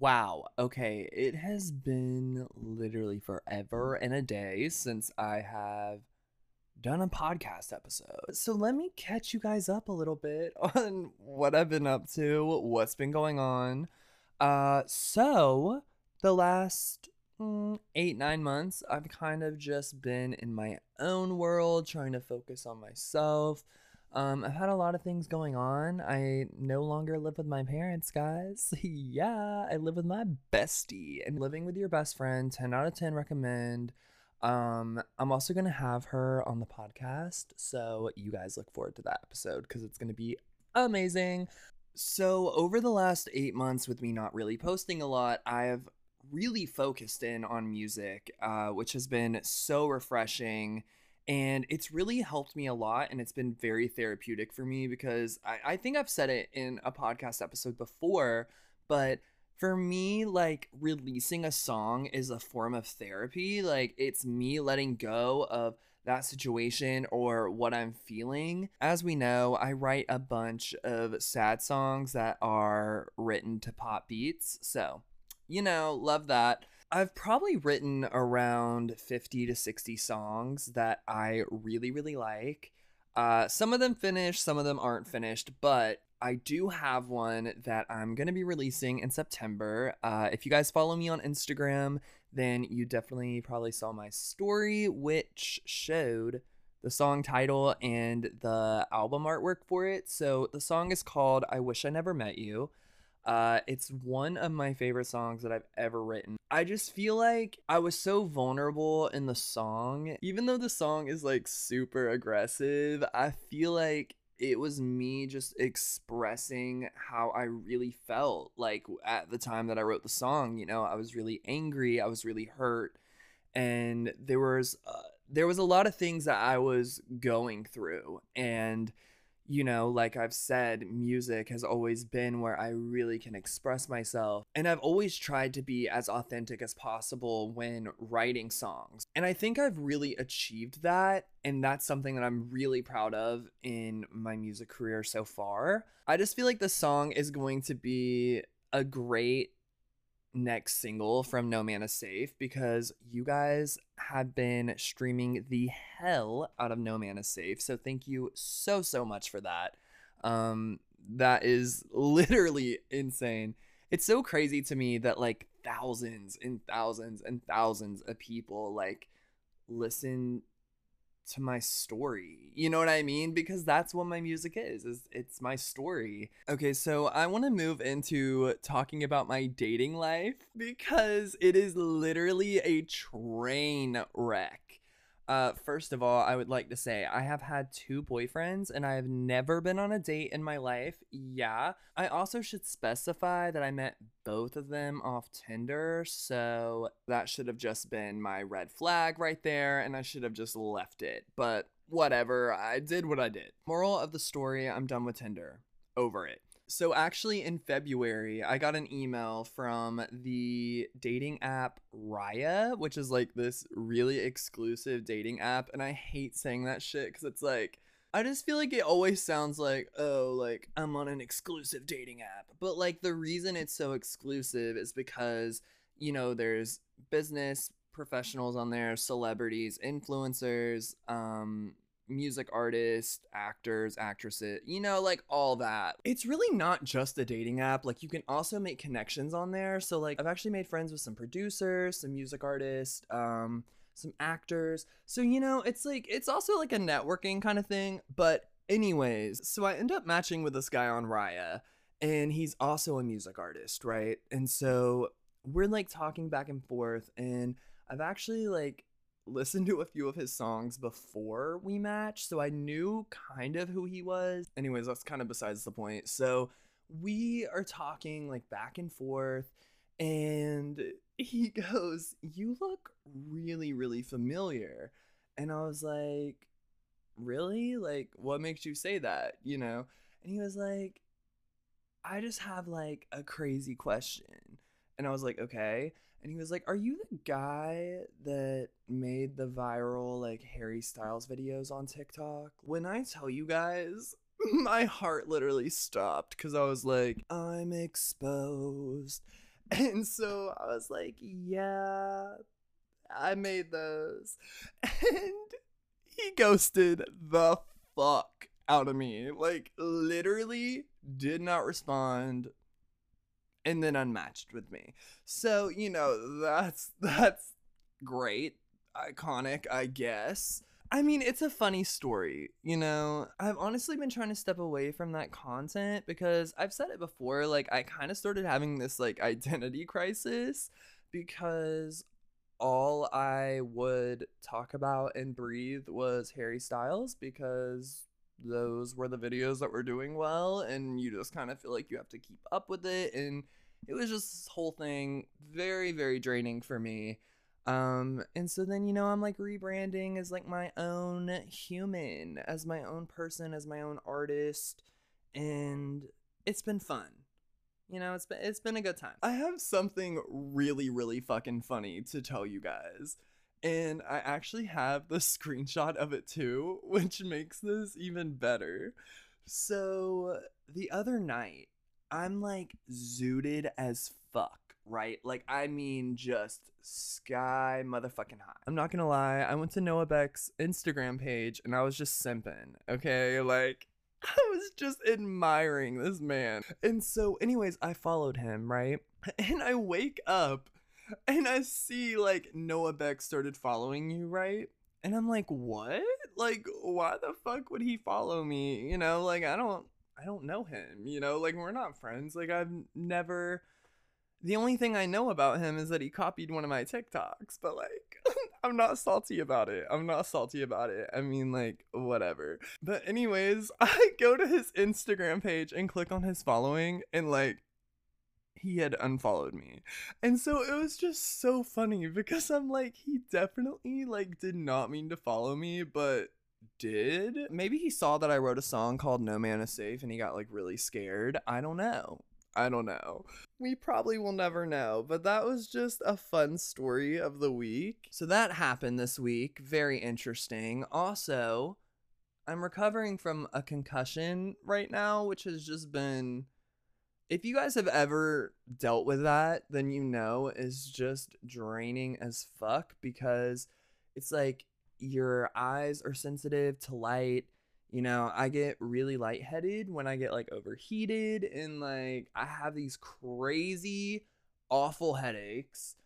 Wow. Okay. It has been literally forever and a day since I have done a podcast episode. So let me catch you guys up a little bit on what I've been up to, what's been going on. Uh, so the last mm, eight, nine months, I've kind of just been in my own world, trying to focus on myself. Um, I've had a lot of things going on. I no longer live with my parents, guys. yeah, I live with my bestie. And living with your best friend, 10 out of 10 recommend. Um, I'm also gonna have her on the podcast, so you guys look forward to that episode because it's gonna be amazing. So, over the last eight months, with me not really posting a lot, I've really focused in on music, uh, which has been so refreshing. And it's really helped me a lot, and it's been very therapeutic for me because I, I think I've said it in a podcast episode before, but for me, like releasing a song is a form of therapy. Like it's me letting go of that situation or what I'm feeling. As we know, I write a bunch of sad songs that are written to pop beats. So, you know, love that. I've probably written around 50 to 60 songs that I really, really like. Uh, some of them finished, some of them aren't finished, but I do have one that I'm going to be releasing in September. Uh, if you guys follow me on Instagram, then you definitely probably saw my story, which showed the song title and the album artwork for it. So the song is called I Wish I Never Met You. Uh, it's one of my favorite songs that I've ever written. I just feel like I was so vulnerable in the song. Even though the song is like super aggressive, I feel like it was me just expressing how I really felt like at the time that I wrote the song, you know, I was really angry, I was really hurt and there was uh, there was a lot of things that I was going through and you know, like I've said, music has always been where I really can express myself. And I've always tried to be as authentic as possible when writing songs. And I think I've really achieved that. And that's something that I'm really proud of in my music career so far. I just feel like the song is going to be a great next single from No Man is Safe because you guys have been streaming the hell out of No Man is Safe. So thank you so so much for that. Um that is literally insane. It's so crazy to me that like thousands and thousands and thousands of people like listen to my story. You know what I mean? Because that's what my music is. Is it's my story. Okay, so I want to move into talking about my dating life because it is literally a train wreck. Uh, first of all, I would like to say I have had two boyfriends and I have never been on a date in my life. Yeah. I also should specify that I met both of them off Tinder, so that should have just been my red flag right there, and I should have just left it. But whatever, I did what I did. Moral of the story I'm done with Tinder. Over it. So actually in February, I got an email from the dating app Raya, which is like this really exclusive dating app and I hate saying that shit cuz it's like I just feel like it always sounds like, oh, like I'm on an exclusive dating app. But like the reason it's so exclusive is because, you know, there's business professionals on there, celebrities, influencers, um, music artists, actors, actresses, you know, like all that. It's really not just a dating app. Like you can also make connections on there. So like I've actually made friends with some producers, some music artists, um, some actors. So you know, it's like it's also like a networking kind of thing. But anyways, so I end up matching with this guy on Raya, and he's also a music artist, right? And so we're like talking back and forth, and I've actually like listened to a few of his songs before we matched, so I knew kind of who he was. Anyways, that's kind of besides the point. So we are talking like back and forth, and he goes, You look really, really familiar. And I was like, Really? Like, what makes you say that? You know? And he was like, I just have like a crazy question. And I was like, Okay and he was like, "Are you the guy that made the viral like Harry Styles videos on TikTok?" When I tell you guys, my heart literally stopped cuz I was like, "I'm exposed." And so I was like, yeah, I made those. And he ghosted the fuck out of me. Like, literally did not respond and then unmatched with me. So, you know, that's that's great. Iconic, I guess. I mean, it's a funny story, you know. I've honestly been trying to step away from that content because I've said it before, like I kind of started having this like identity crisis because all I would talk about and breathe was Harry Styles because those were the videos that were doing well and you just kind of feel like you have to keep up with it and it was just this whole thing very very draining for me. Um and so then you know i'm like rebranding as like my own human as my own person as my own artist and it's been fun. You know it's been it's been a good time. I have something really really fucking funny to tell you guys and i actually have the screenshot of it too which makes this even better so the other night i'm like zooted as fuck right? Like, I mean, just sky motherfucking high. I'm not gonna lie, I went to Noah Beck's Instagram page and I was just simping, okay? Like, I was just admiring this man. And so, anyways, I followed him, right? And I wake up and I see like Noah Beck started following you, right? And I'm like, what? Like, why the fuck would he follow me? You know, like, I don't. I don't know him, you know, like we're not friends. Like I've never the only thing I know about him is that he copied one of my TikToks, but like, I'm not salty about it. I'm not salty about it. I mean, like, whatever. But, anyways, I go to his Instagram page and click on his following, and like, he had unfollowed me. And so it was just so funny because I'm like, he definitely like did not mean to follow me, but did. Maybe he saw that I wrote a song called No Man is Safe and he got like really scared. I don't know. I don't know. We probably will never know, but that was just a fun story of the week. So that happened this week. Very interesting. Also, I'm recovering from a concussion right now, which has just been. If you guys have ever dealt with that, then you know is just draining as fuck because it's like your eyes are sensitive to light you know, I get really lightheaded when I get like overheated and like I have these crazy awful headaches.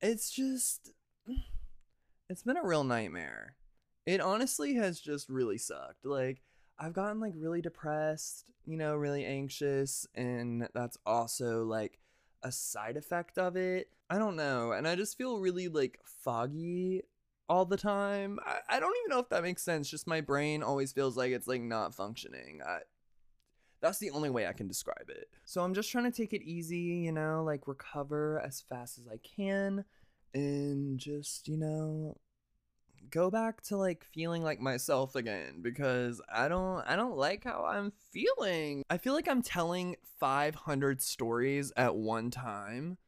It's just it's been a real nightmare. It honestly has just really sucked. Like I've gotten like really depressed, you know, really anxious and that's also like a side effect of it. I don't know. And I just feel really like foggy all the time. I, I don't even know if that makes sense. Just my brain always feels like it's like not functioning. I, that's the only way I can describe it. So I'm just trying to take it easy, you know, like recover as fast as I can and just, you know, go back to like feeling like myself again because I don't I don't like how I'm feeling. I feel like I'm telling 500 stories at one time.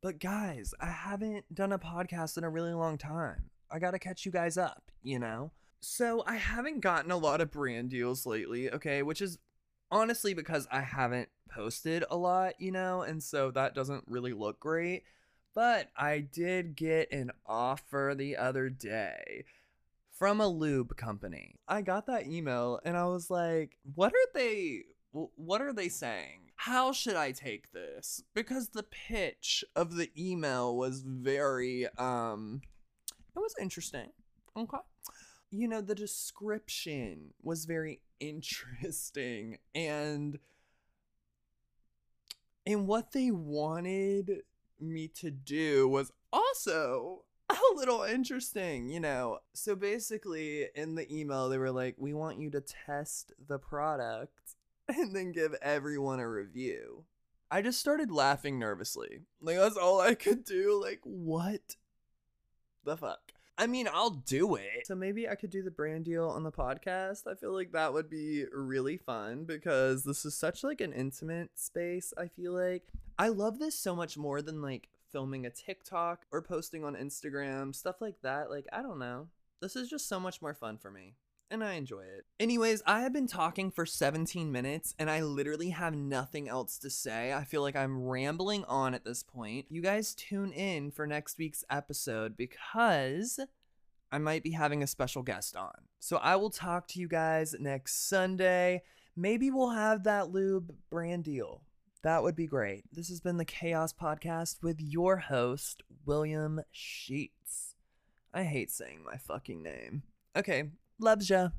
But guys, I haven't done a podcast in a really long time. I gotta catch you guys up, you know? So I haven't gotten a lot of brand deals lately, okay, which is honestly because I haven't posted a lot, you know, and so that doesn't really look great. But I did get an offer the other day from a lube company. I got that email and I was like, what are they what are they saying? How should I take this? Because the pitch of the email was very um it was interesting. Okay. You know, the description was very interesting and and what they wanted me to do was also a little interesting, you know. So basically, in the email, they were like, We want you to test the product and then give everyone a review. I just started laughing nervously. Like, that's all I could do. Like, what the fuck? I mean, I'll do it. So maybe I could do the brand deal on the podcast. I feel like that would be really fun because this is such like an intimate space, I feel like. I love this so much more than like filming a TikTok or posting on Instagram, stuff like that. Like, I don't know. This is just so much more fun for me. And I enjoy it. Anyways, I have been talking for 17 minutes and I literally have nothing else to say. I feel like I'm rambling on at this point. You guys tune in for next week's episode because I might be having a special guest on. So I will talk to you guys next Sunday. Maybe we'll have that lube brand deal. That would be great. This has been the Chaos Podcast with your host, William Sheets. I hate saying my fucking name. Okay, loves ya.